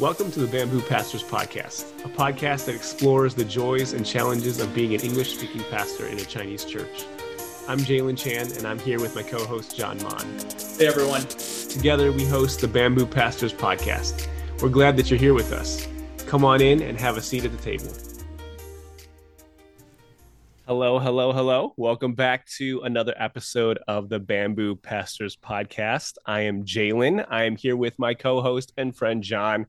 Welcome to the Bamboo Pastors Podcast, a podcast that explores the joys and challenges of being an English speaking pastor in a Chinese church. I'm Jalen Chan, and I'm here with my co host, John Mann. Hey, everyone. Together, we host the Bamboo Pastors Podcast. We're glad that you're here with us. Come on in and have a seat at the table. Hello, hello, hello. Welcome back to another episode of the Bamboo Pastors Podcast. I am Jalen. I am here with my co host and friend, John.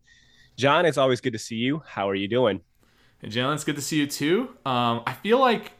John, it's always good to see you. How are you doing? Hey, Jalen, it's good to see you too. Um, I feel like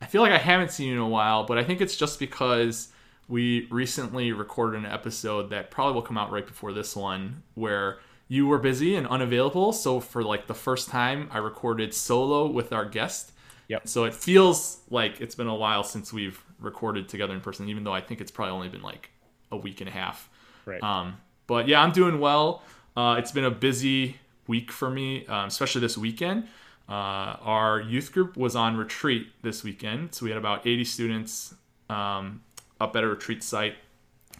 I feel like I haven't seen you in a while, but I think it's just because we recently recorded an episode that probably will come out right before this one, where you were busy and unavailable. So for like the first time, I recorded solo with our guest. Yep. So it feels like it's been a while since we've recorded together in person, even though I think it's probably only been like a week and a half. Right. Um, but yeah, I'm doing well. Uh, it's been a busy week for me, um, especially this weekend. Uh, our youth group was on retreat this weekend, so we had about 80 students um, up at a retreat site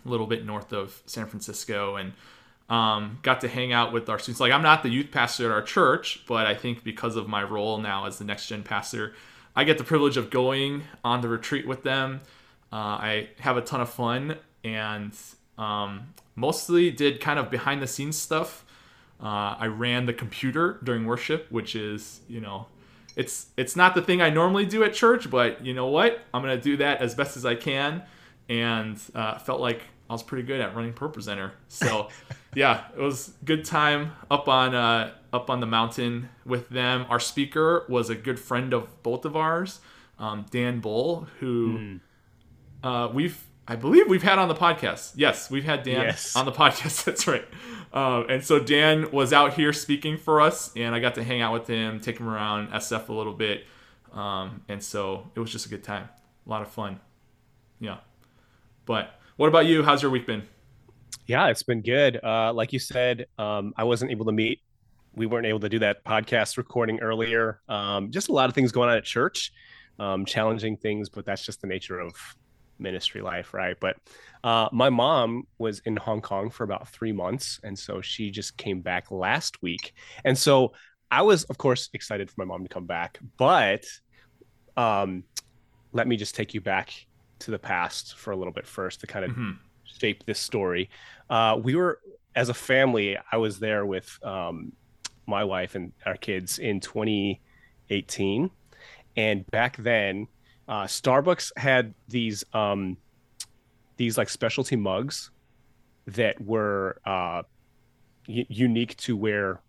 a little bit north of San Francisco, and um, got to hang out with our students. Like I'm not the youth pastor at our church, but I think because of my role now as the next gen pastor, I get the privilege of going on the retreat with them. Uh, I have a ton of fun, and um, mostly did kind of behind the scenes stuff. Uh, I ran the computer during worship, which is you know, it's it's not the thing I normally do at church, but you know what? I'm gonna do that as best as I can, and uh, felt like I was pretty good at running ProPresenter. So yeah, it was good time up on uh, up on the mountain with them. Our speaker was a good friend of both of ours, um, Dan Bull, who uh, we've I believe we've had on the podcast. Yes, we've had Dan Yes. on the podcast. That's right. Um, and so Dan was out here speaking for us, and I got to hang out with him, take him around SF a little bit, um, and so it was just a good time, a lot of fun. Yeah. But what about you? How's your week been? Yeah, it's been good. Uh, like you said, um, I wasn't able to meet. We weren't able to do that podcast recording earlier. Um, just a lot of things going on at church, um, challenging things, but that's just the nature of ministry life, right? But uh, my mom was in Hong Kong for about three months, and so she just came back last week, and so I was, of course, excited for my mom to come back. But um, let me just take you back to the past for a little bit first to kind of Mhm. shape this story. Uh, we were, as a family, I was there with um, my wife and our kids in 2018. And back then, uh, Starbucks had these um, these like specialty mugs that were uh, u- unique to where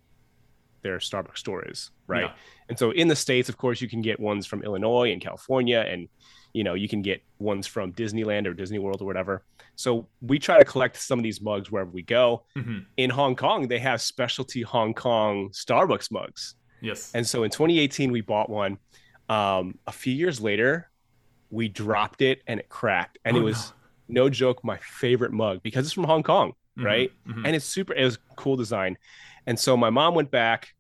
their Starbucks store is, right? Yeah. And so in the states, of course, you can get ones from Illinois and California, and you know you can get ones from Disneyland or Disney World or whatever. So we try to collect some of these mugs wherever we go. Mhm. In Hong Kong, they have specialty Hong Kong Starbucks mugs. Yes. And so in 2018, we bought one. Um, a few years later, we dropped it and it cracked. And Oh, it was no. joke my favorite mug because it's from Hong Kong, Mhm. right? Mhm. And it's super, it was cool design. And so my mom went back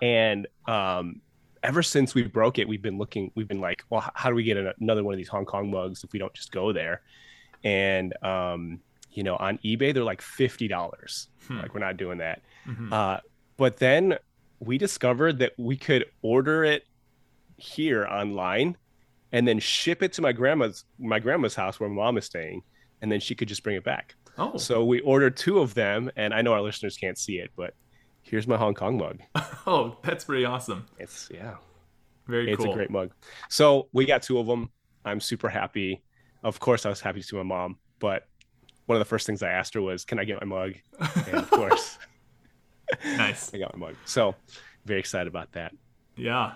and um, ever since we broke it, we've been looking, we've been like, well, how do we get another one of these Hong Kong mugs if we don't just go there? And, um, you know, on eBay, they're like $50. Hmm. Like, we're not doing that. Mhm. Uh, but then we discovered that we could order it here online and then ship it to my grandma's my grandma's house where my mom is staying, and then she could just bring it back. oh. So we ordered two of them, and I know our listeners can't see it, but here's my Hong Kong mug. oh, that's pretty awesome. It's yeah, Very it's cool. a great mug. So we got two of them. I'm super happy. Of course, I was happy to see my mom, but one of the first things I asked her was, "Can I get my mug?" And of course, nice. I got my mug. So very excited about that. Yeah.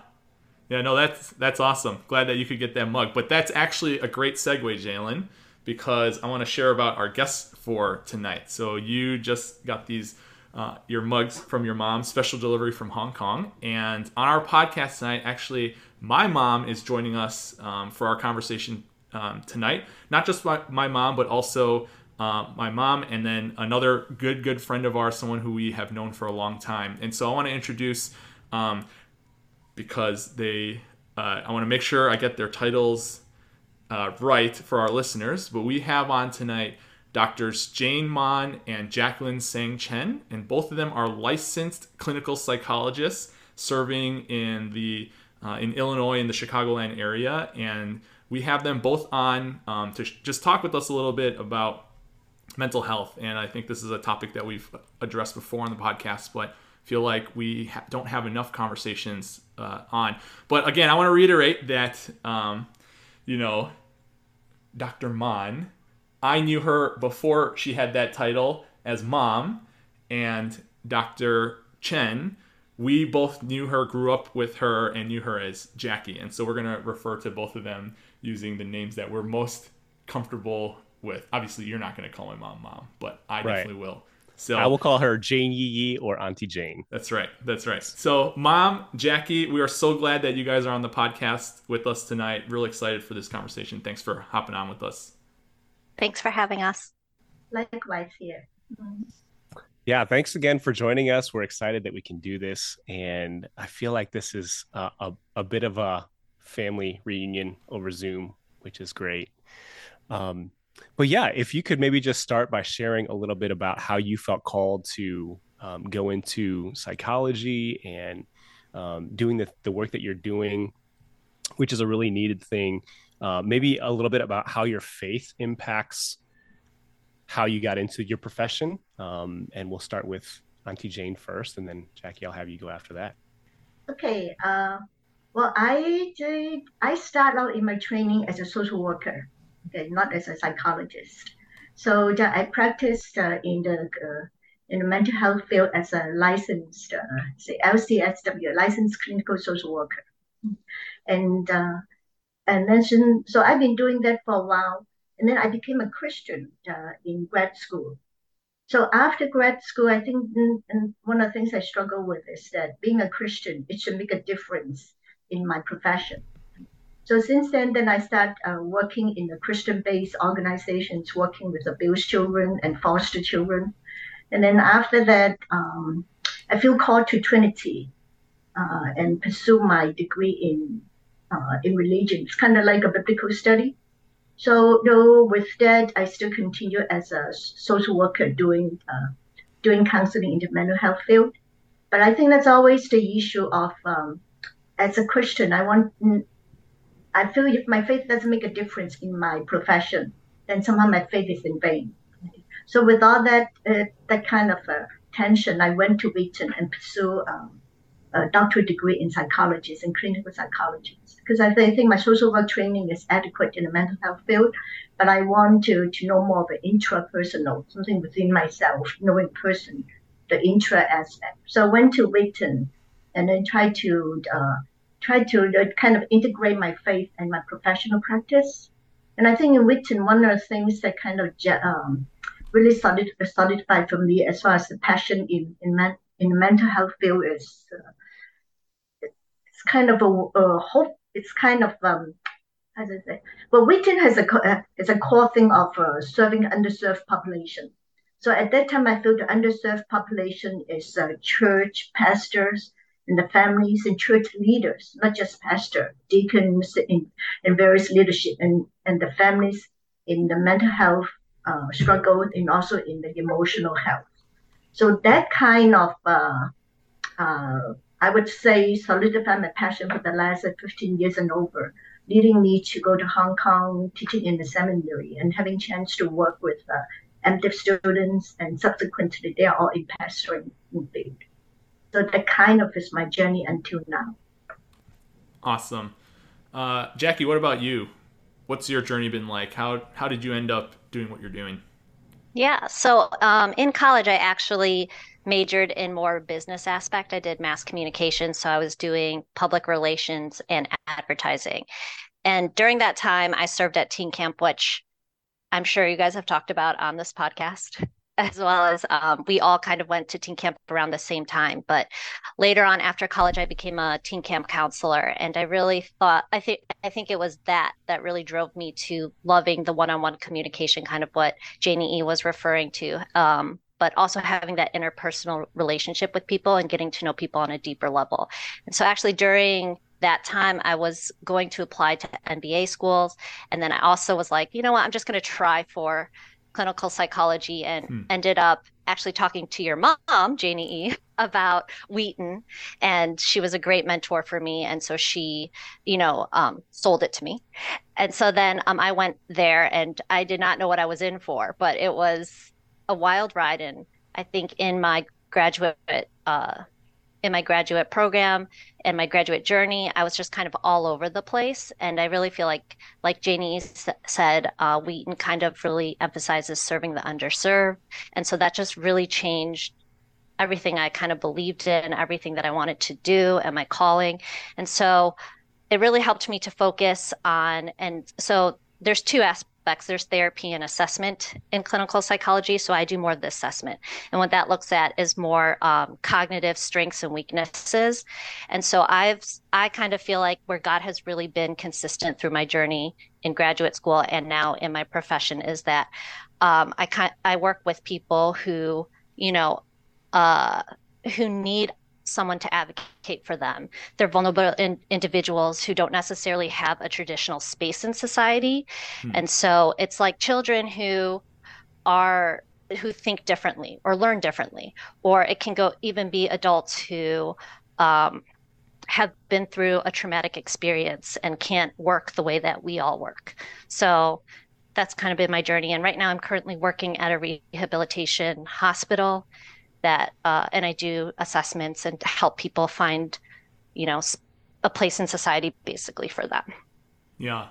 Yeah, no, that's that's awesome. Glad that you could get that mug. But that's actually a great segue, Jalen, because I want to share about our guests for tonight. So you just got these uh, your mugs from your mom, special delivery from Hong Kong. And on our podcast tonight, actually, my mom is joining us um, for our conversation um, tonight. Not just my, my mom, but also uh, my mom and then another good, good friend of ours, someone who we have known for a long time. And so I want to introduce, um, because they, uh, I want to make sure I get their titles uh, right for our listeners. But we have on tonight doctors Jane Mann and Jacqueline Tsang Chen, and both of them are licensed clinical psychologists serving in the uh, in Illinois in the Chicagoland area, and we have them both on um, to sh- just talk with us a little bit about mental health. And I think this is a topic that we've addressed before on the podcast, but feel like we ha- don't have enough conversations uh, on. But again, I want to reiterate that, um, you know, Dr. Mann, I knew her before she had that title as mom, and Dr. Chen, we both knew her, grew up with her, and knew her as Jackie. And so we're going to refer to both of them using the names that we're most comfortable with. Obviously, you're not going to call my mom mom, but I right. definitely will. So I will call her Jane Yi Yi or Auntie Jane. That's right. That's right. So, mom, Jackie, we are so glad that you guys are on the podcast with us tonight. Really excited for this conversation. Thanks for hopping on with us. Thanks for having us. Likewise here. Yeah, thanks again for joining us. We're excited that we can do this. And I feel like this is a, a, a bit of a family reunion over Zoom, which is great. Um, but yeah, if you could maybe just start by sharing a little bit about how you felt called to um, go into psychology and um, doing the, the work that you're doing, which is a really needed thing. Uh, maybe a little bit about how your faith impacts how you got into your profession. Um, and we'll start with Auntie Jane first, and then Jackie, I'll have you go after that. Okay. Uh, well, I did. I started out in my training as a social worker okay, not as a psychologist. So I practiced uh, in the uh, in the mental health field as a licensed, uh, say LCSW, licensed clinical social worker, and uh, and then so I've been doing that for a while, and then I became a Christian in grad school. So after grad school, I think and mm, one of the things I struggle with is that being a Christian, it should make a difference in my profession. So since then, then I started uh, working in the Christian-based organizations, working with abused children and foster children. And then after that, um, I feel called to Trinity uh, and pursue my degree in uh, in religion. It's kind of like a biblical study. So though with that, I still continue as a social worker doing uh, doing counseling in the mental health field. But I think that's always the issue of um, as a Christian, I want I feel if my faith doesn't make a difference in my profession, then somehow my faith is in vain. So with all that uh, that kind of uh, tension, I went to Wheaton and pursue um, a doctorate degree in psychology and clinical psychology because I, th- I, think my social work training is adequate in the mental health field, but I want to, to know more of the intrapersonal, something within myself, knowing person, the intra aspect. So I went to Wheaton and then tried to uh, try to kind of integrate my faith and my professional practice. And I think in Wheaton, one of the things that kind of um, really solid, solidified for me as far as the passion in in, man, in the mental health field is uh, it's kind of a, a, hope. It's kind of um, how does say? But Wheaton has a uh, is a core thing of uh, serving underserved population. So at that time, I feel the underserved population is uh, church pastors, and the families and church leaders, not just pastor, deacons, and, various leadership, and, and the families in the mental health uh, struggle and also in the emotional health. So that kind of, uh, uh, I would say, solidified my passion for the last 15 years and over, leading me to go to Hong Kong, teaching in the seminary, and having chance to work with uh, students, and subsequently they are all in pastoring field. So that kind of is my journey until now. Awesome. Uh, Jackie, what about you? What's your journey been like? How how did you end up doing what you're doing? Yeah, so um, in college, I actually majored in more business aspect. I did mass communication, so I was doing public relations and advertising. And during that time, I served at Teen Camp, which I'm sure you guys have talked about on this podcast. As well as um, we all kind of went to teen camp around the same time. But later on, after college, I became a teen camp counselor, and I really thought I think I think it was that that really drove me to loving the one-on-one communication, kind of what Janie E was referring to. Um, but also having that interpersonal relationship with people and getting to know people on a deeper level. And so, actually, during that time I was going to apply to MBA schools. And then I also was like, you know what, I'm just going to try for clinical psychology and hmm. ended up actually talking to your mom, Janie E, about Wheaton. And she was a great mentor for me. And so she, you know, um, sold it to me. And so then um, I went there and I did not know what I was in for, but it was a wild ride. And I think in my graduate uh, in my graduate program and my graduate journey, I was just kind of all over the place. And I really feel like, like Janie said, uh, Wheaton kind of really emphasizes serving the underserved. And so that just really changed everything I kind of believed in, everything that I wanted to do, and my calling. And so it really helped me to focus on, and so there's two aspects aspects. There's therapy and assessment in clinical psychology. So I do more of the assessment. And what that looks at is more um, cognitive strengths and weaknesses. And so I've, I kind of feel like where God has really been consistent through my journey in graduate school and now in my profession is that um, I, I work with people who, you know, uh, who need someone to advocate for them. They're vulnerable in, individuals who don't necessarily have a traditional space in society. Hmm. And so it's like children who are who think differently or learn differently, or it can go even be adults who um, have been through a traumatic experience and can't work the way that we all work. So that's kind of been my journey. And right now, I'm currently working at a rehabilitation hospital that uh, and i do assessments and help people find you know a place in society basically for them yeah.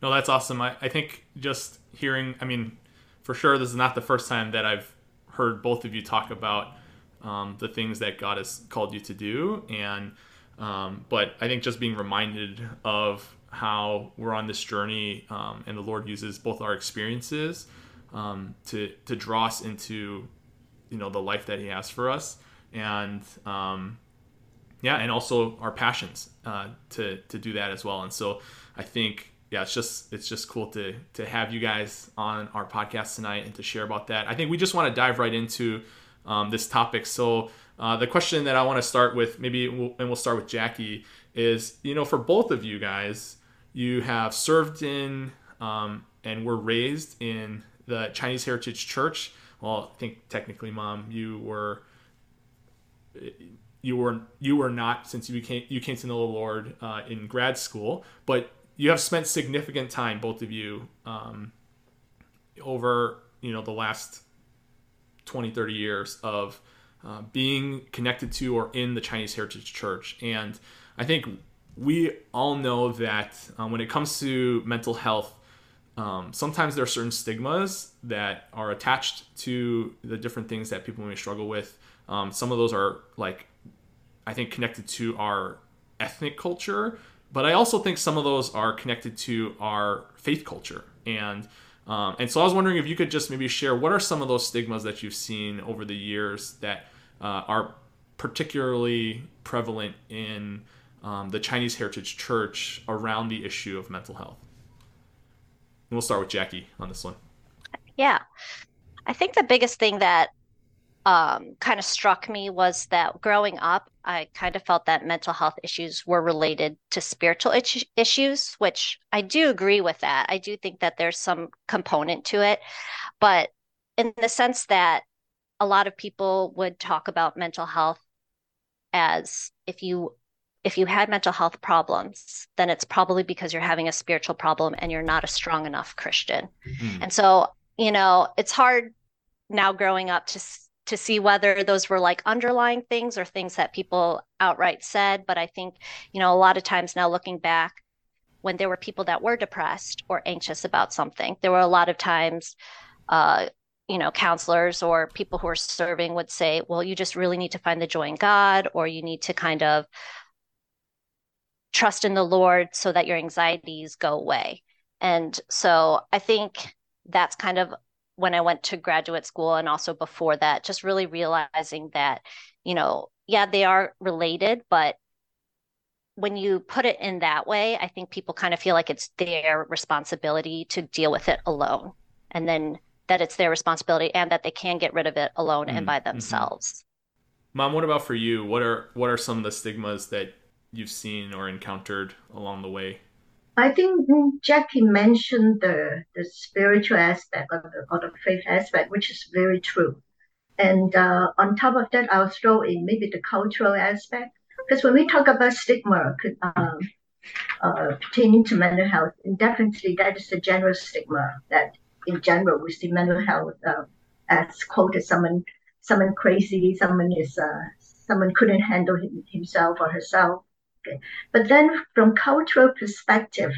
No that's awesome. I, I think just hearing i mean for sure this is not the first time that i've heard both of you talk about um, the things that god has called you to do. And um, but i think just being reminded of how we're on this journey um, and the lord uses both our experiences um, to to draw us into you know the life that he has for us. And um, yeah and also our passions uh, to to do that as well. And so i think yeah it's just it's just cool to to have you guys on our podcast tonight and to share about that. I think we just want to dive right into um, this topic. So uh, the question that i want to start with maybe we'll, and we'll start with jackie is you know for both of you guys you have served in um, and were raised in the chinese heritage church well, I think technically, mom, you were you were you were not since you became you came to know the Lord uh, in grad school, but you have spent significant time, both of you, um, over you know the last 20, 30 years of uh, being connected to or in the Chinese Heritage Church, and I think we all know that um, when it comes to mental health um, sometimes there are certain stigmas that are attached to the different things that people may struggle with. Um, some of those are like, I think, connected to our ethnic culture, but I also think some of those are connected to our faith culture. And um, and so I was wondering if you could just maybe share what are some of those stigmas that you've seen over the years that uh, are particularly prevalent in um, the Chinese Heritage Church around the issue of mental health. And we'll start with Jackie on this one. Yeah. I think the biggest thing that um, kind of struck me was that growing up, I kind of felt that mental health issues were related to spiritual issues, which I do agree with that. I do think that there's some component to it, but in the sense that a lot of people would talk about mental health as if you if you had mental health problems, then it's probably because you're having a spiritual problem and you're not a strong enough Christian. Mm-hmm. And so, you know, it's hard now growing up to to see whether those were like underlying things or things that people outright said, but I think, you know, a lot of times now looking back when there were people that were depressed or anxious about something, there were a lot of times uh, you know, counselors or people who are serving would say, well, you just really need to find the joy in God, or you need to kind of trust in the Lord so that your anxieties go away. And so I think that's kind of when I went to graduate school and also before that, just really realizing that, you know, yeah, they are related, but when you put it in that way, I think people kind of feel like it's their responsibility to deal with it alone. And then that it's their responsibility and that they can get rid of it alone mm-hmm. and by mm-hmm. themselves. Mom, what about for you? What are what are some of the stigmas that you've seen or encountered along the way? I think Jackie mentioned the, the spiritual aspect or the, or the faith aspect, which is very true. And uh, on top of that, I'll throw in maybe the cultural aspect. Because when we talk about stigma um, uh, pertaining to mental health, definitely that is the general stigma that in general we see mental health uh, as quoted someone someone crazy, someone is uh, someone couldn't handle him, himself or herself. But then from cultural perspective,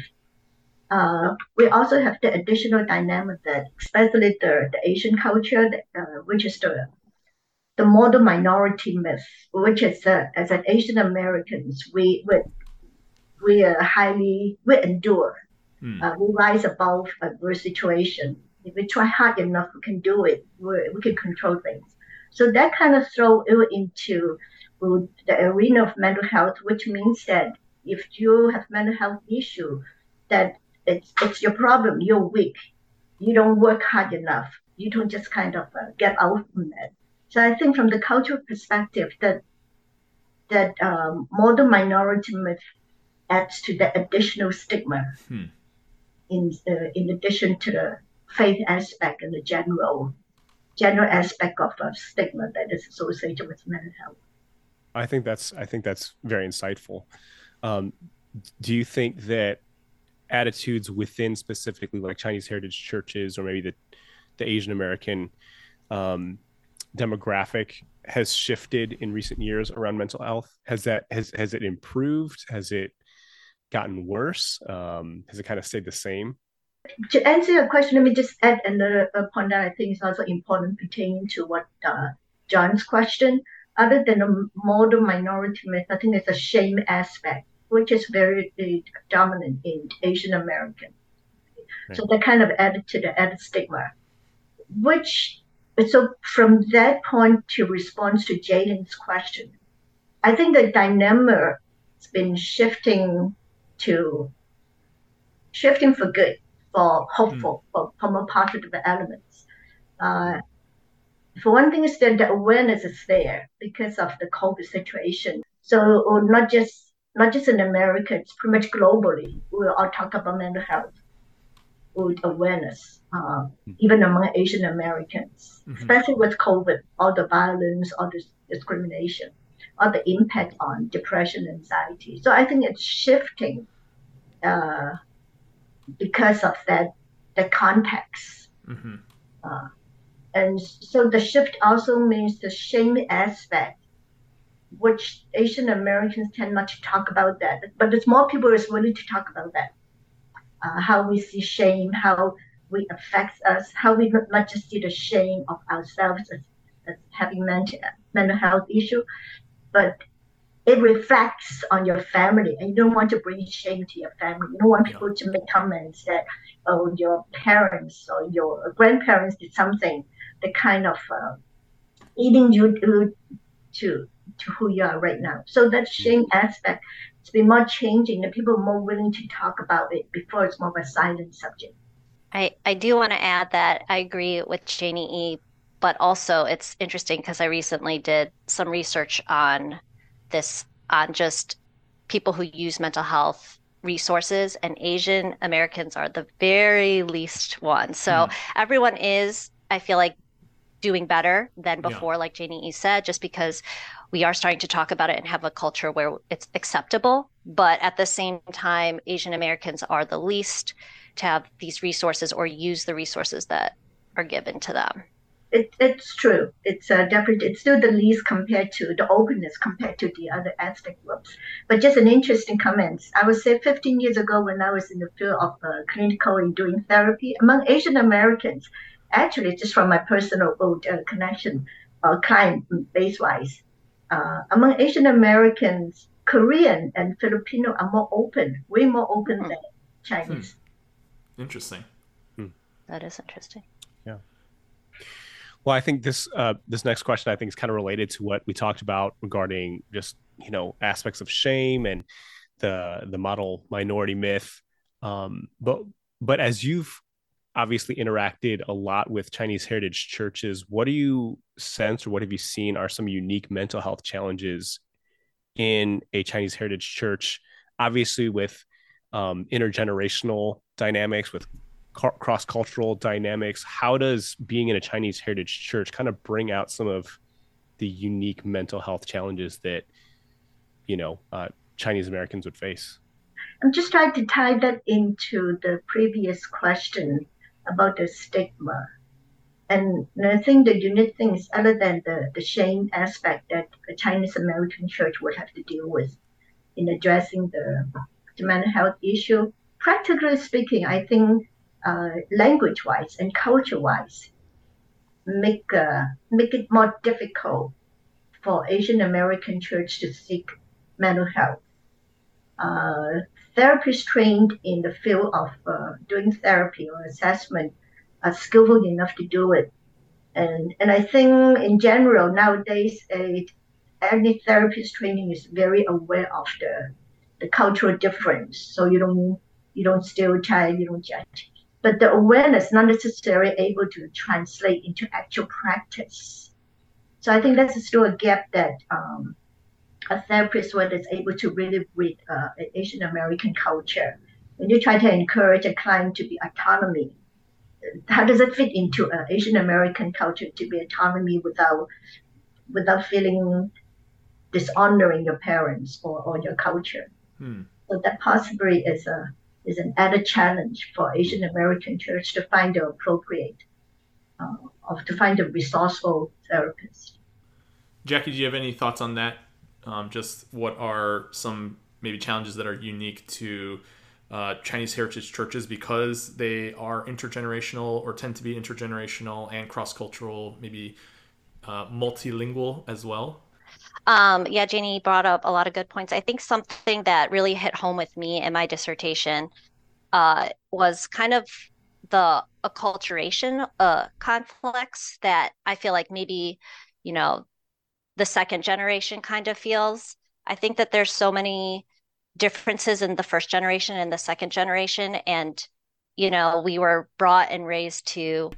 uh, we also have the additional dynamic that, especially the, the Asian culture, uh, which is the the model minority myth, which is uh, as an Asian Americans, we we we are highly we endure, mm. uh, we rise above adverse situation. If we try hard enough, we can do it. we we can control things. So that kind of throw you into the arena of mental health, which means that if you have mental health issue, that it's it's your problem. You're weak. You don't work hard enough. You don't just kind of uh, get out from it. So I think from the cultural perspective, that that um, model minority myth adds to the additional stigma. Hmm. In uh, in addition to the faith aspect and the general general aspect of uh, stigma that is associated with mental health. I think that's I think that's very insightful. Um, do you think that attitudes within specifically like Chinese heritage churches or maybe the the Asian American um, demographic has shifted in recent years around mental health? Has that has has it improved? Has it gotten worse? Um, has it kind of stayed the same? To answer your question, let me just add another point that I think is also important pertaining to what uh, John's question other than the model minority myth, I think there's a shame aspect, which is very uh, dominant in Asian American. Right. So that kind of added to the added stigma, which so from that point to response to Jaden's question, I think the dynamic has been shifting to shifting for good, for hopeful, mm. for, for more positive elements. Uh, for one thing is that the awareness is there because of the COVID situation. So not just not just in America, it's pretty much globally. We all talk about mental health with awareness, uh, mm-hmm. even among Asian Americans, mm-hmm. especially with COVID, all the violence, all the discrimination, all the impact on depression, anxiety. So I think it's shifting uh, because of that the context. Mm-hmm. Uh, and so the shift also means the shame aspect, which Asian Americans tend not to talk about that. But there's more people is willing to talk about that. Uh, how we see shame, how we affects us, how we not just see the shame of ourselves as, as having mental, mental health issue, but it reflects on your family and you don't want to bring shame to your family. You don't want people to make comments that, oh, your parents or your grandparents did something the kind of uh, leading you do to to who you are right now. So that shame aspect has been more changing and people are more willing to talk about it before it's more of a silent subject. I, I do want to add that I agree with Janie E, but also it's interesting because I recently did some research on this on just people who use mental health resources and Asian Americans are the very least one. So mm. everyone is I feel like doing better than before, yeah. like Janie E said, just because we are starting to talk about it and have a culture where it's acceptable. But at the same time, Asian Americans are the least to have these resources or use the resources that are given to them. It, it's true. It's uh, definitely it's still the least compared to the openness compared to the other ethnic groups. But just an interesting comment. I would say 15 years ago, when I was in the field of uh, clinical and doing therapy among Asian Americans, actually just from my personal old uh, connection, uh, client base wise, uh, among Asian Americans, Korean and Filipino are more open, way more open hmm. than Chinese. Hmm. Interesting. Hmm. That is interesting. Yeah. Well, I think this uh, this next question I think is kind of related to what we talked about regarding just you know aspects of shame and the the model minority myth. Um, but but as you've obviously interacted a lot with Chinese heritage churches, what do you sense or what have you seen are some unique mental health challenges in a Chinese heritage church? Obviously, with um, intergenerational dynamics, with cross cultural dynamics. How does being in a Chinese heritage church kind of bring out some of the unique mental health challenges that you know uh, Chinese Americans would face? I'm just trying to tie that into the previous question about the stigma. And I think the unique thing is other than the, the shame aspect that a Chinese American church would have to deal with in addressing the, the mental health issue. Practically speaking, I think uh, language wise and culture wise make uh, make it more difficult for Asian American church to seek mental health. Uh, therapists trained in the field of uh, doing therapy or assessment are skillful enough to do it. And, and I think in general nowadays, any therapist training is very aware of the, the cultural difference. So you don't you don't stereotype, you don't judge but the awareness not necessarily able to translate into actual practice. So I think that's still a gap that um, a therapist whether is able to really read uh, Asian American culture. When you try to encourage a client to be autonomy, how does it fit into uh, Asian American culture to be autonomy without without feeling dishonoring your parents or, or your culture? Hmm. So that possibly is a is an added challenge for Asian American church to find the appropriate, uh, of to find a resourceful therapist. Jackie, do you have any thoughts on that? Um, just what are some maybe challenges that are unique to uh, Chinese heritage churches because they are intergenerational or tend to be intergenerational and cross cultural, maybe uh, multilingual as well? Um, yeah, Janie brought up a lot of good points. I think something that really hit home with me in my dissertation uh, was kind of the acculturation uh, conflicts that I feel like maybe, you know, the second generation kind of feels. I think that there's so many differences in the first generation and the second generation. And, you know, we were brought and raised to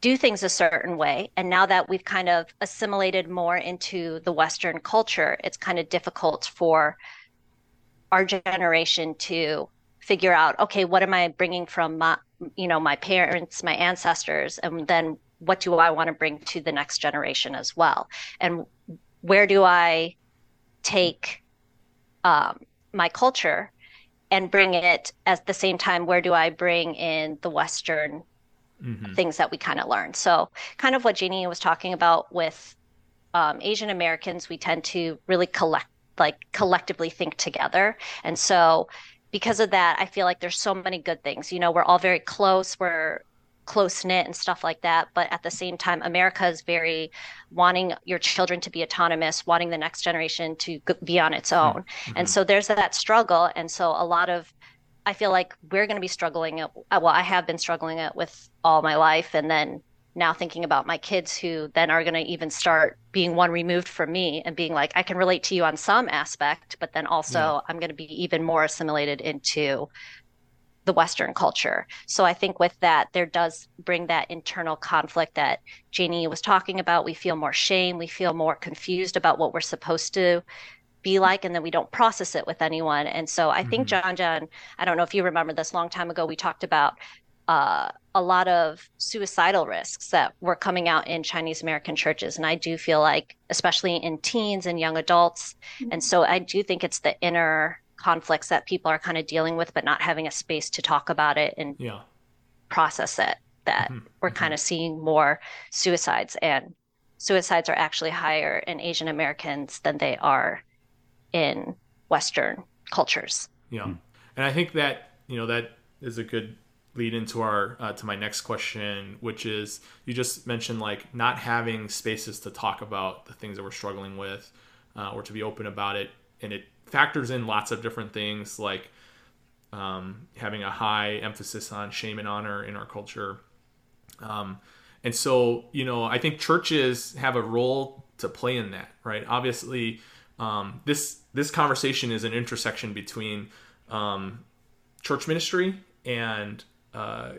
do things a certain way. And now that we've kind of assimilated more into the Western culture, it's kind of difficult for our generation to figure out, okay, what am I bringing from my, you know, my parents, my ancestors, and then what do I want to bring to the next generation as well? And where do I take um, my culture and bring it at the same time? Where do I bring in the Western mm-hmm. things that we kind of learned. So, kind of what Jeannie was talking about with um, Asian Americans, we tend to really collect, like collectively think together. And so, because of that, I feel like there's so many good things. You know, we're all very close. We're close knit and stuff like that. But at the same time, America is very wanting your children to be autonomous, wanting the next generation to be on its own. Mm-hmm. And so there's that struggle. And so a lot of I feel like we're going to be struggling. At, uh, well, I have been struggling it with all my life, and then now thinking about my kids who then are going to even start being one removed from me and being like, I can relate to you on some aspect, but then also yeah. I'm going to be even more assimilated into the Western culture. So I think with that, there does bring that internal conflict that Janie was talking about. We feel more shame. We feel more confused about what we're supposed to be like and then we don't process it with anyone and so i mm-hmm. think john john i don't know if you remember this long time ago we talked about uh, a lot of suicidal risks that were coming out in chinese american churches and i do feel like especially in teens and young adults mm-hmm. and so i do think it's the inner conflicts that people are kind of dealing with but not having a space to talk about it and yeah. process it that mm-hmm. we're mm-hmm. kind of seeing more suicides and suicides are actually higher in asian americans than they are in Western cultures. Yeah, and I think that you know that is a good lead into our uh, to my next question, which is you just mentioned like not having spaces to talk about the things that we're struggling with, uh, or to be open about it, and it factors in lots of different things like um, having a high emphasis on shame and honor in our culture. Um, and so you know i think churches have a role to play in that right obviously um, this this conversation is an intersection between um, church ministry and uh,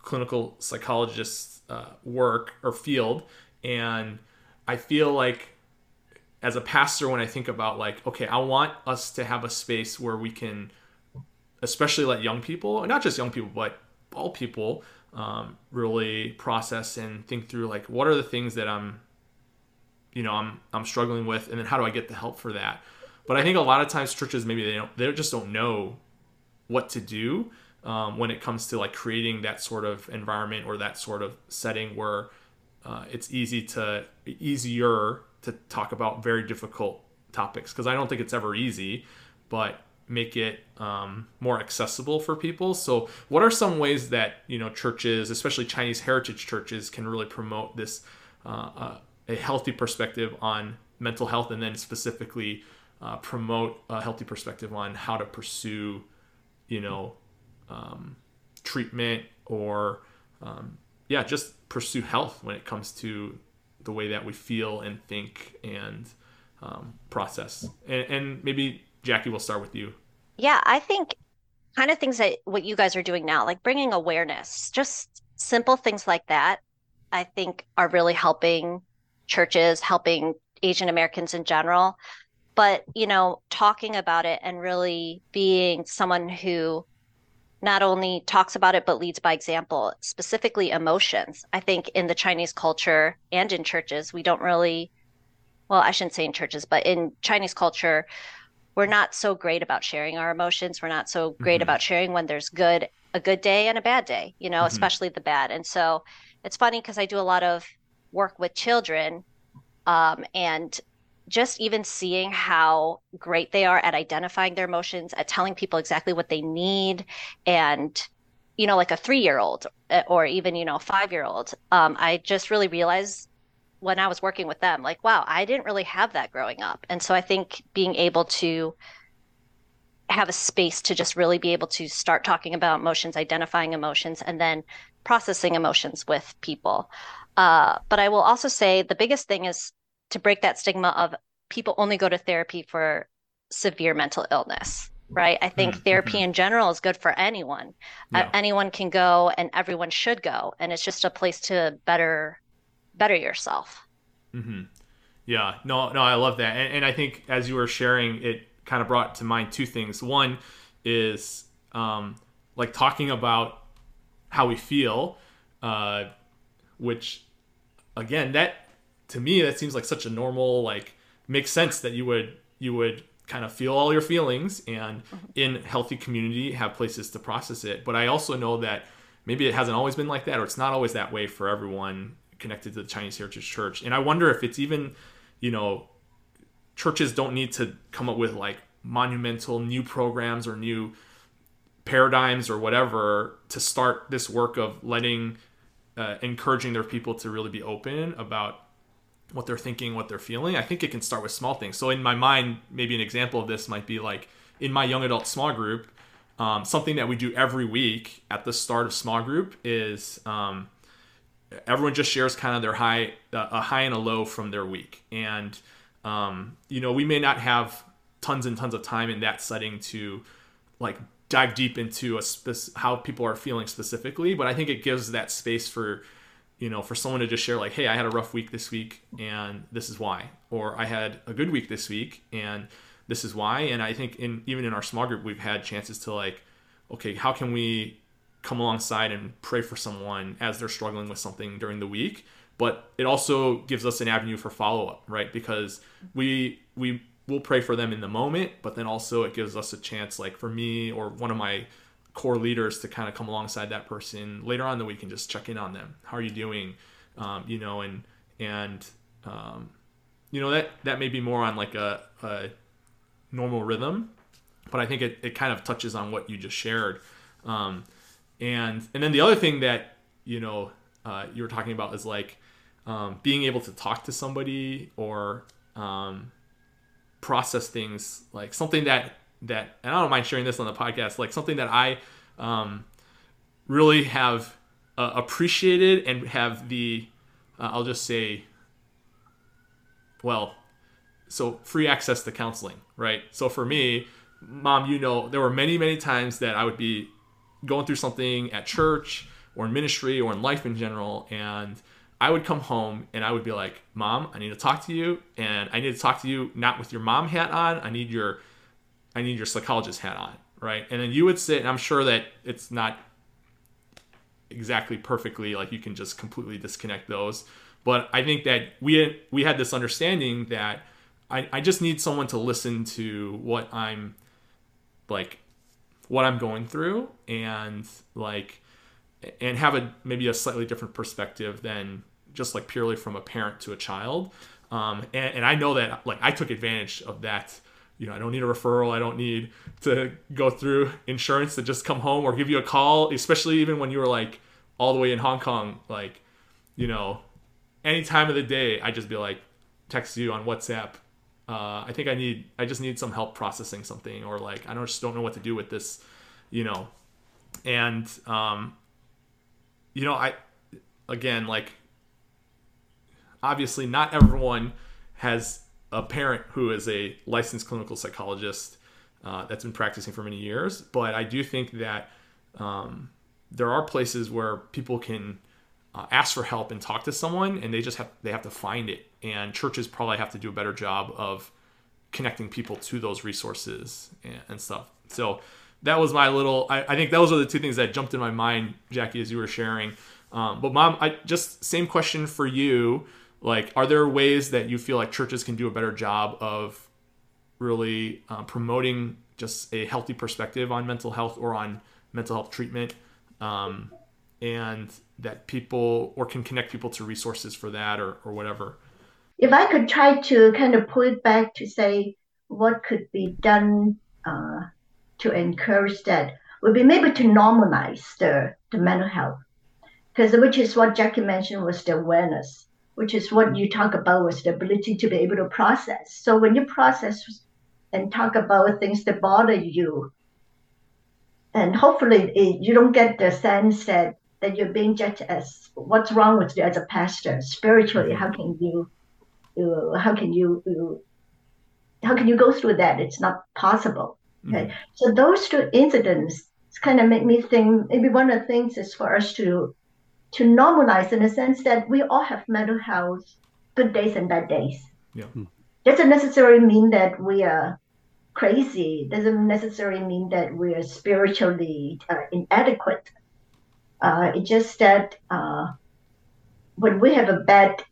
clinical psychologist uh, work or field and i feel like as a pastor when i think about like okay i want us to have a space where we can especially let young people not just young people but all people um, really process and think through like what are the things that i'm you know i'm i'm struggling with and then how do i get the help for that? But i think a lot of times churches maybe they don't they just don't know what to do um, when it comes to like creating that sort of environment or that sort of setting where uh, it's easy to easier to talk about very difficult topics because I don't think it's ever easy, but make it um, more accessible for people. So, what are some ways that you know churches, especially Chinese heritage churches, can really promote this uh, uh, a healthy perspective on mental health, and then specifically uh, promote a healthy perspective on how to pursue, you know, um, treatment or um, yeah, just pursue health when it comes to the way that we feel and think and um, process. And, and maybe Jackie, will start with you. Yeah, I think kind of things that what you guys are doing now, like bringing awareness, just simple things like that, I think are really helping churches, helping Asian Americans in general. But, you know, talking about it and really being someone who not only talks about it but leads by example specifically emotions i think in the chinese culture and in churches we don't really well i shouldn't say in churches but in chinese culture we're not so great about sharing our emotions we're not so great mm-hmm. about sharing when there's good a good day and a bad day you know mm-hmm. especially the bad and so it's funny because i do a lot of work with children um, and just even seeing how great they are at identifying their emotions, at telling people exactly what they need, and you know, like a three-year-old uh, or even you know, five-year-old, um, I just really realized when I was working with them, like, wow, I didn't really have that growing up, and so I think being able to have a space to just really be able to start talking about emotions, identifying emotions, and then processing emotions with people. Uh, but I will also say the biggest thing is to break that stigma of people only go to therapy for severe mental illness right? I think mm-hmm. therapy in general is good for anyone. Yeah. uh, anyone can go and everyone should go and it's just a place to better better yourself. Mm-hmm. yeah. No no i love that. And, and, i think as you were sharing it kind of brought to mind two things. One is um, like talking about how we feel uh, which again that to me that seems like such a normal like makes sense that you would you would kind of feel all your feelings and mm-hmm. in healthy community have places to process it but i also know that maybe it hasn't always been like that or it's not always that way for everyone connected to the chinese heritage church and i wonder if it's even you know churches don't need to come up with like monumental new programs or new paradigms or whatever to start this work of letting uh, encouraging their people to really be open about what they're thinking, what they're feeling. I think it can start with small things. So in my mind, maybe an example of this might be like in my young adult small group, um, something that we do every week at the start of small group is um, everyone just shares kind of their high, uh, a high and a low from their week. And, um, you know, we may not have tons and tons of time in that setting to like dive deep into a spe- how people are feeling specifically, but I think it gives that space for you know, for someone to just share like, hey, I had a rough week this week and this is why, or I had a good week this week and this is why. And I think in even in our small group, we've had chances to like, okay, how can we come alongside and pray for someone as they're struggling with something during the week? But it also gives us an avenue for follow up, right? Because we we will pray for them in the moment, but then also it gives us a chance, like for me or one of my core leaders to kind of come alongside that person later on in the week and just check in on them. How are you doing? Um, you know, and and um, you know that that may be more on like a, a normal rhythm, but I think it, it kind of touches on what you just shared. Um, and and then the other thing that you know uh, you were talking about is like um, being able to talk to somebody or um, process things like something that that, and I don't mind sharing this on the podcast, like something that I um, really have uh, appreciated and have the uh, I'll just say well so free access to counseling right so for me mom you know there were many many times that I would be going through something at church or in ministry or in life in general and I would come home and I would be like, "Mom, I need to talk to you, and I need to talk to you not with your mom hat on. I need your, I need your psychologist hat on, right?" And then you would sit, and I'm sure that it's not exactly perfectly like you can just completely disconnect those, but I think that we had, we had this understanding that I, I just need someone to listen to what I'm like, what I'm going through, and like and have a maybe a slightly different perspective than just like purely from a parent to a child. Um, and, and I know that like I took advantage of that. You know, I don't need a referral. I don't need to go through insurance to just come home or give you a call, especially even when you were like all the way in Hong Kong. Like, you know, any time of the day, I just be like, text you on WhatsApp. Uh, I think I need, I just need some help processing something, or like I don't just don't know what to do with this, you know. And um, you know, I again like obviously not everyone has a parent who is a licensed clinical psychologist uh, that's been practicing for many years, but I do think that um, there are places where people can uh, ask for help and talk to someone, and they just have they have to find it. And churches probably have to do a better job of connecting people to those resources and, and stuff. So that was my little. I, I, think those are the two things that jumped in my mind, Jackie, as you were sharing. Um, but mom, I just same question for you. Like, are there ways that you feel like churches can do a better job of really uh, promoting just a healthy perspective on mental health or on mental health treatment, um, and that people or can connect people to resources for that or or whatever? If I could try to kind of pull it back to say what could be done. Uh, to encourage that would be maybe to normalize the, the mental health. Because which is what Jackie mentioned was the awareness, which is what you talk about was the ability to be able to process. So when you process and talk about things that bother you, and hopefully it, you don't get the sense that that you're being judged as what's wrong with you as a pastor spiritually. How can you, you how can you, you how can you go through that? It's not possible. Okay, mm-hmm. so those two incidents kind of make me think maybe one of the things is for us to to normalize in the sense that we all have mental health good days and bad days. Yeah. Hmm. Doesn't necessarily mean that we are crazy. Doesn't necessarily mean that we are spiritually uh, inadequate. Uh, it's just that uh, when we have a bad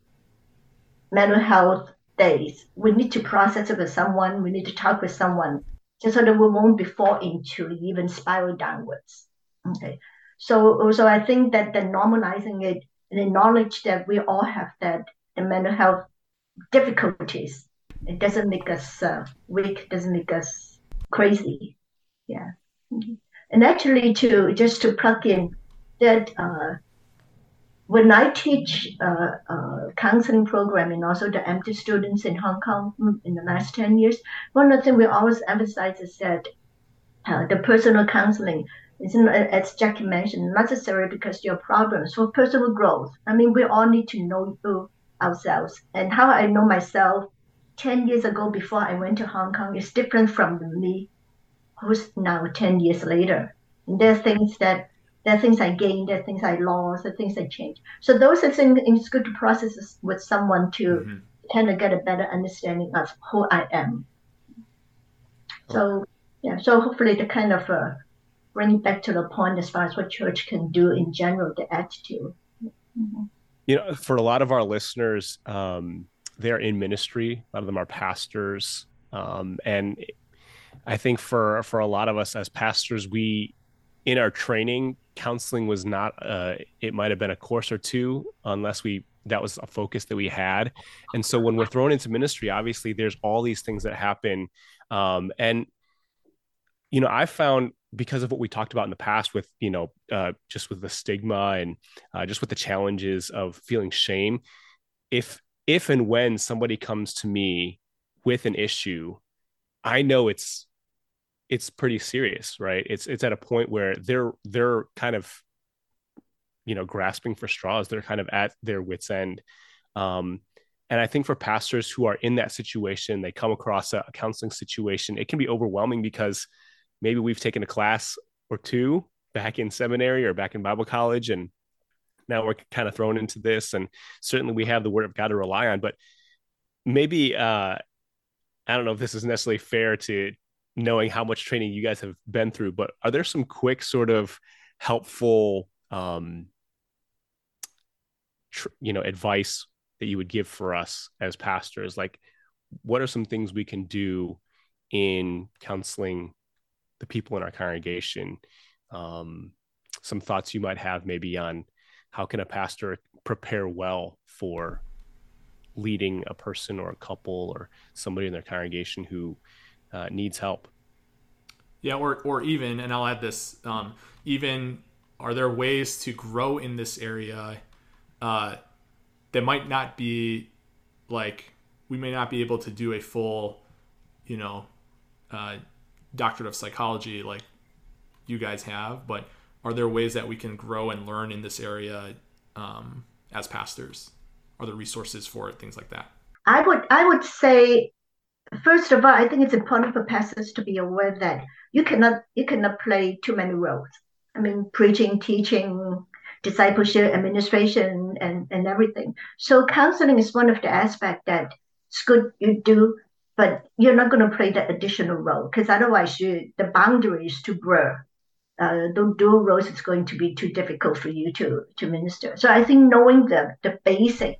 mental health days, we need to process it with someone. We need to talk with someone just so that we won't be fall into even spiral downwards. Okay. So so I think that the normalizing it the knowledge that we all have that the mental health difficulties, it doesn't make us uh, weak, doesn't make us crazy. Yeah. And actually to just to plug in that uh, when I teach uh, uh, counseling program and also the MD students in Hong Kong in the last 10 years, one of the things we always emphasize is that uh, the personal counseling is, as Jackie mentioned, necessary because your problems for personal growth. I mean, we all need to know ourselves. And how I know myself 10 years ago before I went to Hong Kong is different from me who's now 10 years later. And there are things that there are things I gained, there are things I lost, there are things I changed. So those are things it's good to process with someone to mm-hmm. kind of get a better understanding of who I am. So yeah, so hopefully the kind of uh, bring back to the point as far as what church can do in general, the attitude. Mm-hmm. You know, for a lot of our listeners, um, they're in ministry. A lot of them are pastors, um, and I think for for a lot of us as pastors, we in our training counseling was not uh, it might have been a course or two unless we that was a focus that we had and so when we're thrown into ministry obviously there's all these things that happen um, and you know i found because of what we talked about in the past with you know uh, just with the stigma and uh, just with the challenges of feeling shame if if and when somebody comes to me with an issue i know it's it's pretty serious, right? It's it's at a point where they're they're kind of you know grasping for straws they're kind of at their wits end um, and i think for pastors who are in that situation they come across a, a counseling situation it can be overwhelming because maybe we've taken a class or two back in seminary or back in bible college and now we're kind of thrown into this and certainly we have the word of god to rely on. But maybe uh i don't know if this is necessarily fair to knowing how much training you guys have been through but are there some quick sort of helpful um tr- you know advice that you would give for us as pastors? Like what are some things we can do in counseling the people in our congregation um, some thoughts you might have maybe on how can a pastor prepare well for leading a person or a couple or somebody in their congregation who uh, needs help? Yeah or or even and i'll add this um, even are there ways to grow in this area uh, that might not be like we may not be able to do a full you know uh, doctorate of psychology like you guys have but are there ways that we can grow and learn in this area um, as pastors? Are there resources for it things like that? I would i would say first of all i think it's important for pastors to be aware that you cannot you cannot play too many roles. I mean preaching teaching discipleship administration and, and everything. So counseling is one of the aspects that it's good you do but you're not going to play that additional role because otherwise you, the boundary is too blur uh, the dual roles is going to be too difficult for you to to minister. So I think knowing the the basic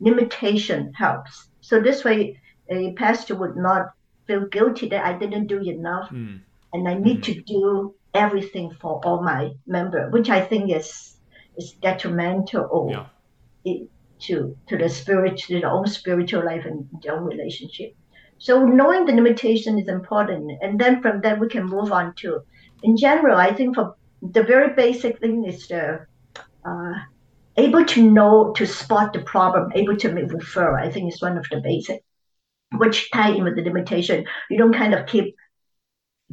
limitation helps. So this way, a pastor would not feel guilty that I didn't do enough, mm. and I need mm. to do everything for all my member, which I think is is detrimental yeah. to to the spirit, to their own spiritual life and their own relationship. So knowing the limitation is important, and then from that we can move on to in general, I think for the very basic thing is the uh, able to know to spot the problem, able to make referral. I think is one of the basic, which tie in with the limitation. You don't kind of keep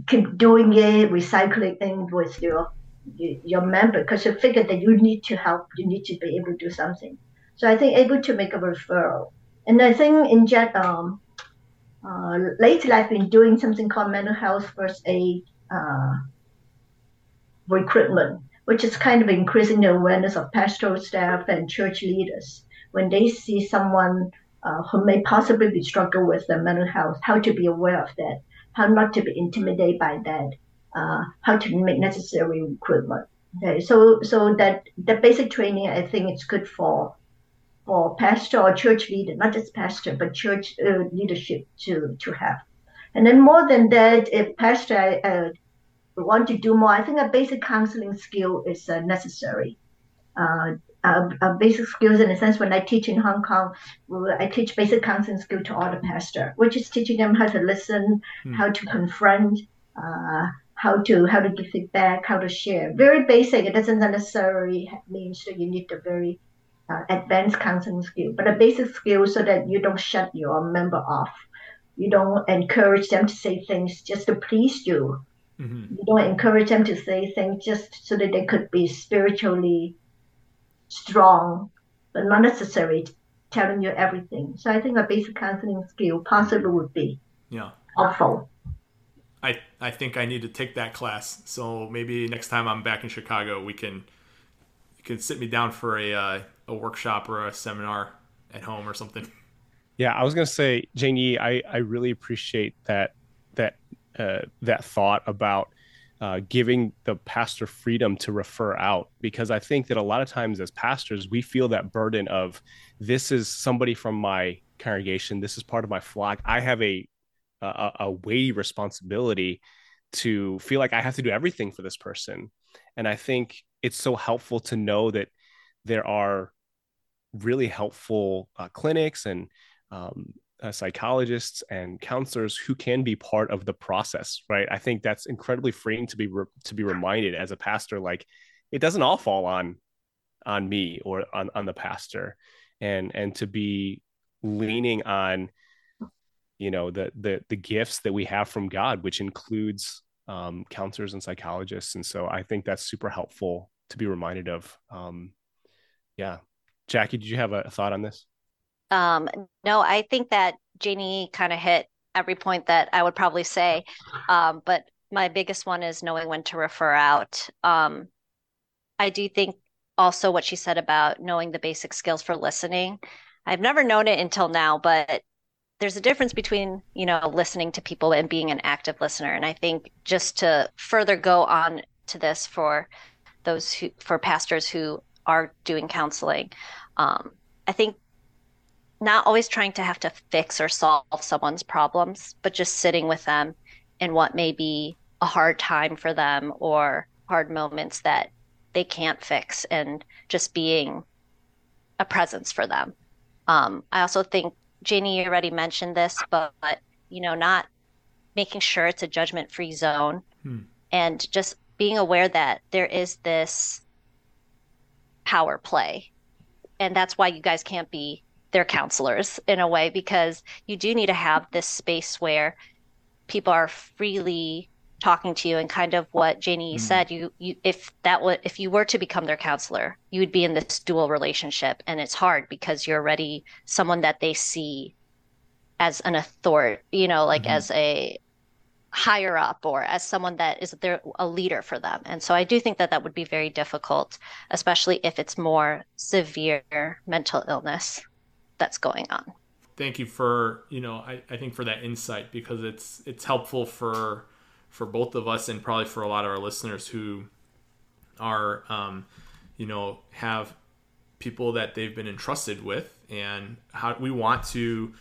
keep doing it, recycling with your your member because you figure that you need to help, you need to be able to do something. So I think able to make a referral, and I think in jet um, uh, lately I've been doing something called mental health first aid. Uh, recruitment, which is kind of increasing the awareness of pastoral staff and church leaders when they see someone uh, who may possibly be struggling with their mental health, how to be aware of that, how not to be intimidated by that, uh, how to make necessary recruitment. Okay, so so that the basic training, I think it's good for for pastor or church leader, not just pastor, but church uh, leadership to to have. And then more than that, if pastor uh, want to do more, I think a basic counseling skill is uh, necessary. Uh, uh, basic skills in a sense when I teach in Hong Kong, I teach basic counseling skill to all the pastor, which is teaching them how to listen, mm. how to confront, uh, how to how to give feedback, how to share. Very basic. It doesn't necessarily mean that you need the very uh, advanced counseling skill, but a basic skill so that you don't shut your member off. You don't encourage them to say things just to please you Mm-hmm. You don't encourage them to say things just so that they could be spiritually strong, but not necessarily telling you everything. So I think a basic counseling skill possibly would be yeah helpful. I I think I need to take that class. So maybe next time I'm back in Chicago, we can can sit me down for a uh, a workshop or a seminar at home or something. Yeah, I was gonna say, Jane Yi, I I really appreciate that that uh, that thought about uh, giving the pastor freedom to refer out because I think that a lot of times as pastors we feel that burden of this is somebody from my congregation, this is part of my flock. I have a a, a weighty responsibility to feel like I have to do everything for this person, and I think it's so helpful to know that there are really helpful uh, clinics and um, uh, psychologists and counselors who can be part of the process right? I think that's incredibly freeing to be re- to be reminded as a pastor like it doesn't all fall on on me or on, on the pastor. And and to be leaning on you know the the the gifts that we have from god which includes um, counselors and psychologists. And so i think that's super helpful to be reminded of. Um, yeah, Jackie, did you have a thought on this? Um, no, I think that Janie kind of hit every point that I would probably say. Um, but my biggest one is knowing when to refer out. Um, I do think also what she said about knowing the basic skills for listening. I've never known it until now, but there's a difference between, you know, listening to people and being an active listener. And I think just to further go on to this for those who, for pastors who are doing counseling, um, I think not always trying to have to fix or solve someone's problems, but just sitting with them in what may be a hard time for them or hard moments that they can't fix and just being a presence for them. Um, I also think Janie you already mentioned this, but, but you know, not making sure it's a judgment free zone hmm. and just being aware that there is this power play. And that's why you guys can't be their counselors in a way, because you do need to have this space where people are freely talking to you and kind of what Janie mm. said you you if that would if you were to become their counselor you would be in this dual relationship and it's hard because you're already someone that they see as an authority you know like mm-hmm. as a higher up or as someone that is there a leader for them. And so i do think that that would be very difficult especially if it's more severe mental illness that's going on. Thank you for you know I, I think for that insight because it's it's helpful for for both of us and probably for a lot of our listeners who are um, you know have people that they've been entrusted with and how we want to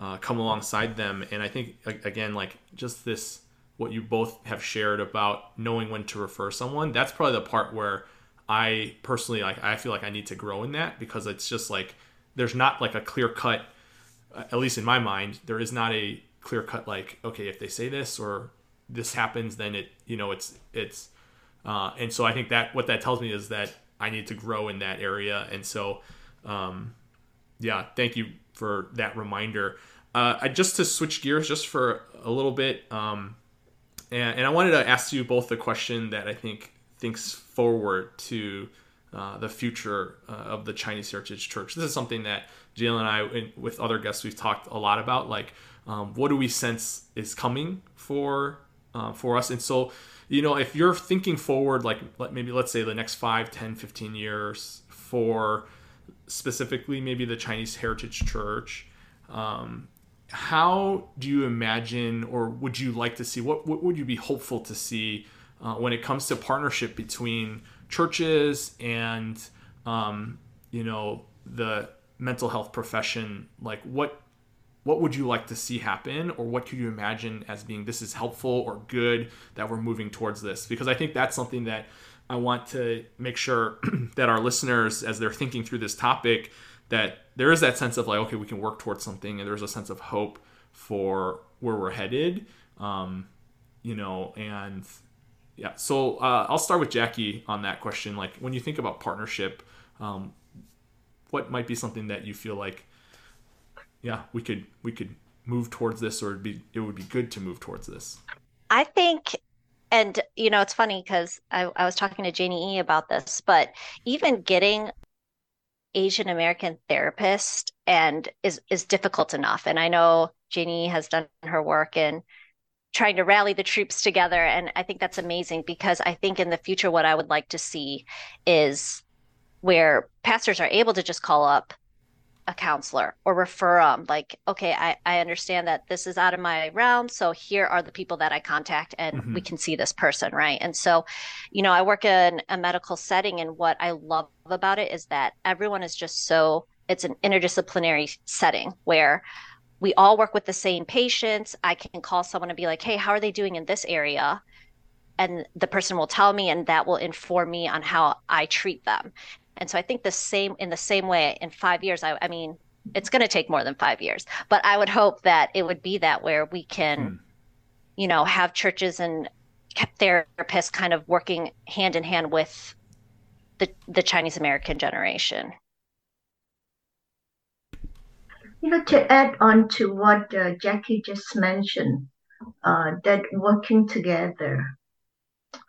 uh, come alongside them. And i think again like just this what you both have shared about knowing when to refer someone that's probably the part where i personally like i feel like i need to grow in that because it's just like there's not like a clear cut at least in my mind there is not a clear cut like okay if they say this or this happens, then it you know it's it's uh, and so I think that what that tells me is that I need to grow in that area, and so um, yeah, thank you for that reminder. Uh, I, just to switch gears just for a little bit, um, and, and I wanted to ask you both the question that I think thinks forward to uh, the future uh, of the Chinese Heritage Church. This is something that Jalen and I, with other guests, we've talked a lot about. Like, um, what do we sense is coming for uh, for us. And so, you know, if you're thinking forward, like maybe let's say the next 5, 10, 15 years for specifically maybe the Chinese Heritage Church, um, how do you imagine or would you like to see, what, what would you be hopeful to see uh, when it comes to partnership between churches and, um, you know, the mental health profession? Like what what would you like to see happen or what could you imagine as being this is helpful or good that we're moving towards this because i think that's something that i want to make sure that our listeners as they're thinking through this topic that there is that sense of like okay we can work towards something and there's a sense of hope for where we're headed um, you know and yeah so uh, i'll start with jackie on that question like when you think about partnership um, what might be something that you feel like yeah, we could we could move towards this, or it'd be it would be good to move towards this. I think, and you know, it's funny because I, I was talking to Janie E about this, but even getting Asian American therapist and is is difficult enough. And I know Janie has done her work in trying to rally the troops together, and I think that's amazing because I think in the future, what I would like to see is where pastors are able to just call up a counselor or refer them like okay I, I understand that this is out of my realm so here are the people that i contact and mm-hmm. we can see this person right? And so you know i work in a medical setting and what i love about it is that everyone is just so it's an interdisciplinary setting where we all work with the same patients. I can call someone and be like hey how are they doing in this area? And the person will tell me and that will inform me on how i treat them and so I think the same in the same way in five years, I, I mean, it's going to take more than five years, but I would hope that it would be that where we can, hmm. you know, have churches and therapists kind of working hand in hand with the the Chinese American generation. You know, to add on to what uh, Jackie just mentioned, uh, that working together.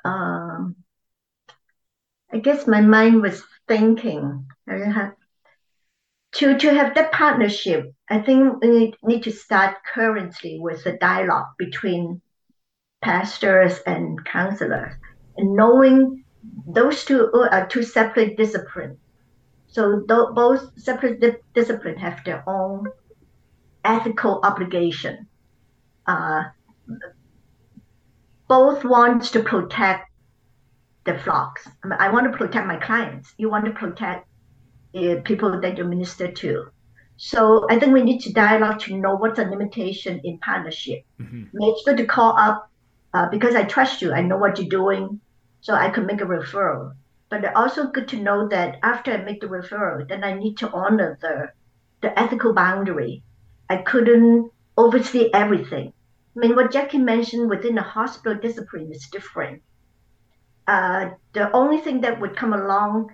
Um, I guess my mind was thinking. To, to have that partnership, I think we need to start currently with the dialogue between pastors and counselors and knowing those two are two separate disciplines. So th- both separate di- disciplines have their own ethical obligation. Uh, both wants to protect the flocks. I, mean, I, want to protect my clients. You want to protect uh, people that you minister to. So I think we need to dialogue to know what's a limitation in partnership. Mm-hmm. It's good to call up uh, because I trust you. I know what you're doing, so I can make a referral. But also good to know that after I make the referral, then I need to honor the the ethical boundary. I couldn't oversee everything. I mean, what Jackie mentioned within the hospital discipline is different. Uh, the only thing that would come along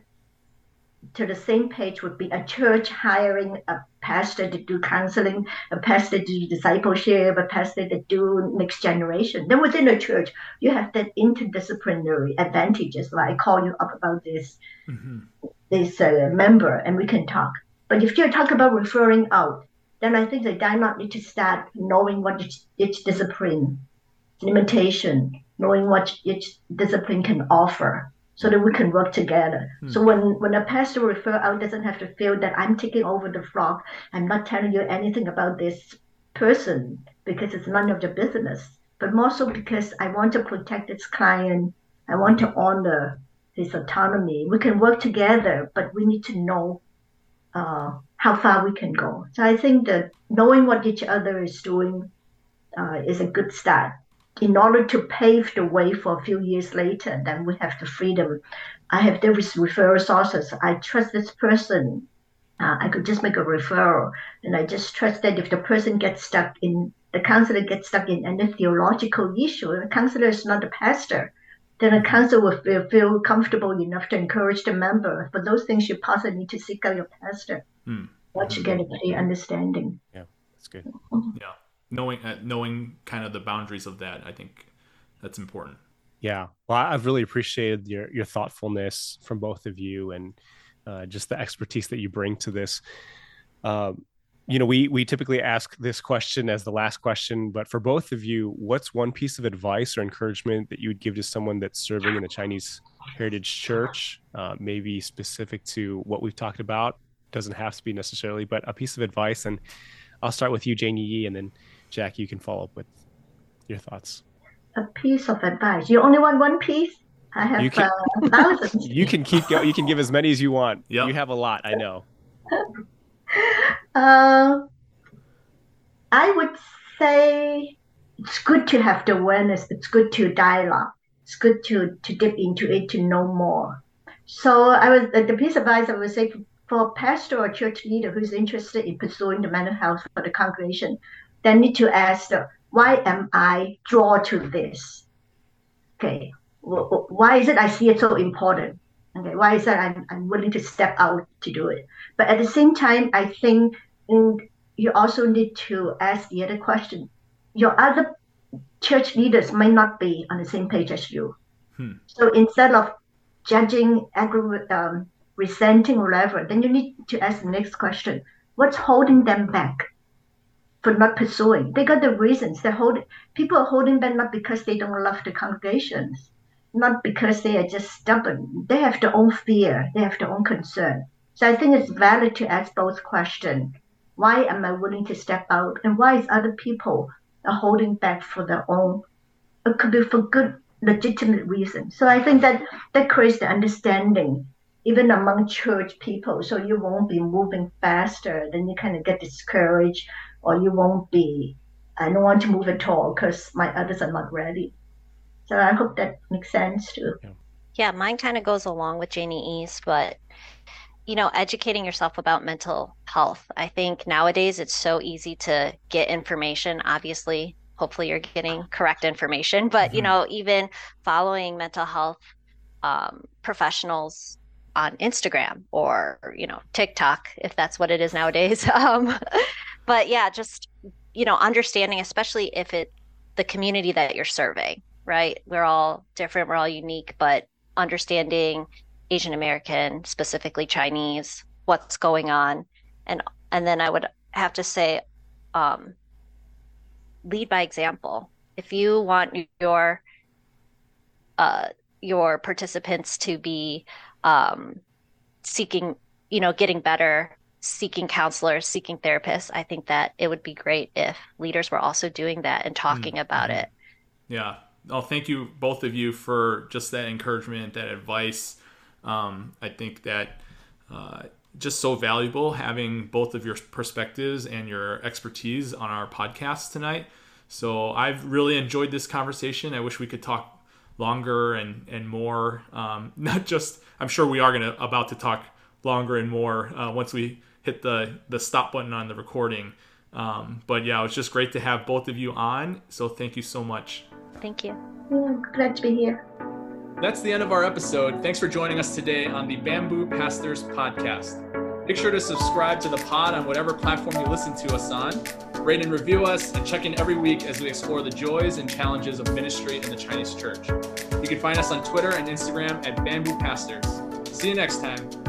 to the same page would be a church hiring a pastor to do counseling, a pastor to do discipleship, a pastor to do next generation. Then within a church, you have that interdisciplinary advantages. Like I call you up about this mm-hmm. this uh, member, and we can talk. But if you talk about referring out, then I think the dialogue need to start knowing what each, each discipline limitation, knowing what each discipline can offer so that we can work together. Hmm. So when, when a pastor refer out doesn't have to feel that I'm taking over the flock, I'm not telling you anything about this person because it's none of your business, but more so because I want to protect its client. I want to honor his autonomy. We can work together, but we need to know uh, how far we can go. So I think that knowing what each other is doing uh, is a good start in order to pave the way for a few years later, then we have the freedom. I have different referral sources. I trust this person. Uh, I could just make a referral, and I just trust that if the person gets stuck in the counselor gets stuck in any theological issue, the counselor is not the pastor, then the counselor will feel, feel comfortable enough to encourage the member. For those things, you possibly need to seek out your pastor hmm. once you get a clear understanding. Yeah, that's good. Yeah knowing uh, knowing kind of the boundaries of that i think that's important. Yeah. Well i've really appreciated your your thoughtfulness from both of you and uh, just the expertise that you bring to this. Um, you know we we typically ask this question as the last question but for both of you what's one piece of advice or encouragement that you would give to someone that's serving in the chinese heritage church uh, maybe specific to what we've talked about? Doesn't have to be necessarily but a piece of advice. And i'll start with you janie yi and then Jack, you can follow up with your thoughts. A piece of advice. You only want one piece? I have you can, uh, thousands. You can keep going. You can give as many as you want. Yep. You have a lot. I know. uh, I would say it's good to have the awareness. It's good to dialogue. It's good to to dip into it to know more. So I was the piece of advice I would say for, for a pastor or church leader who's interested in pursuing the mental health for the congregation, then need to ask, why am I drawn to this? Okay, why is it I see it so important? Okay, why is that I'm, I'm willing to step out to do it? But at the same time, I think you also need to ask the other question. Your other church leaders might not be on the same page as you. Hmm. So instead of judging, aggra- um, resenting, whatever, then you need to ask the next question: What's holding them back? For not pursuing. They got the reasons. They're holding people are holding back not because they don't love the congregations, not because they are just stubborn. They have their own fear. They have their own concern. So I think it's valid to ask both questions. Why am I willing to step out? And why is other people are holding back for their own it could be for good legitimate reasons. So I think that that creates the understanding even among church people. So you won't be moving faster, then you kind of get discouraged or you won't be, I don't want to move at all because my others are not ready. So I hope that makes sense too. Yeah, yeah mine kind of goes along with Janie East, but you know, educating yourself about mental health. I think nowadays it's so easy to get information. Obviously, hopefully you're getting correct information, but mm-hmm. you know, even following mental health um, professionals on Instagram or you know TikTok, if that's what it is nowadays. Um, but yeah, just you know, understanding, especially if it the community that you're serving, right? We're all different, we're all unique, but understanding Asian American, specifically Chinese, what's going on, and and then I would have to say, um, lead by example. If you want your uh, your participants to be um, seeking, you know, getting better, seeking counselors, seeking therapists, I think that it would be great if leaders were also doing that and talking mm-hmm. about it. Yeah. Oh, thank you both of you for just that encouragement, that advice. Um, I think that uh, just so valuable having both of your perspectives and your expertise on our podcast tonight. So I've really enjoyed this conversation. I wish we could talk longer and and more. Um, not just I'm sure we are gonna about to talk longer and more uh, once we hit the the stop button on the recording. Um, but yeah, it was just great to have both of you on. So thank you so much. Thank you. Yeah, glad to be here. That's the end of our episode. Thanks for joining us today on the Bamboo Pastors podcast. Make sure to subscribe to the pod on whatever platform you listen to us on. Rate and review us, and check in every week as we explore the joys and challenges of ministry in the Chinese church. You can find us on Twitter and Instagram at Bamboo Pastors. See you next time.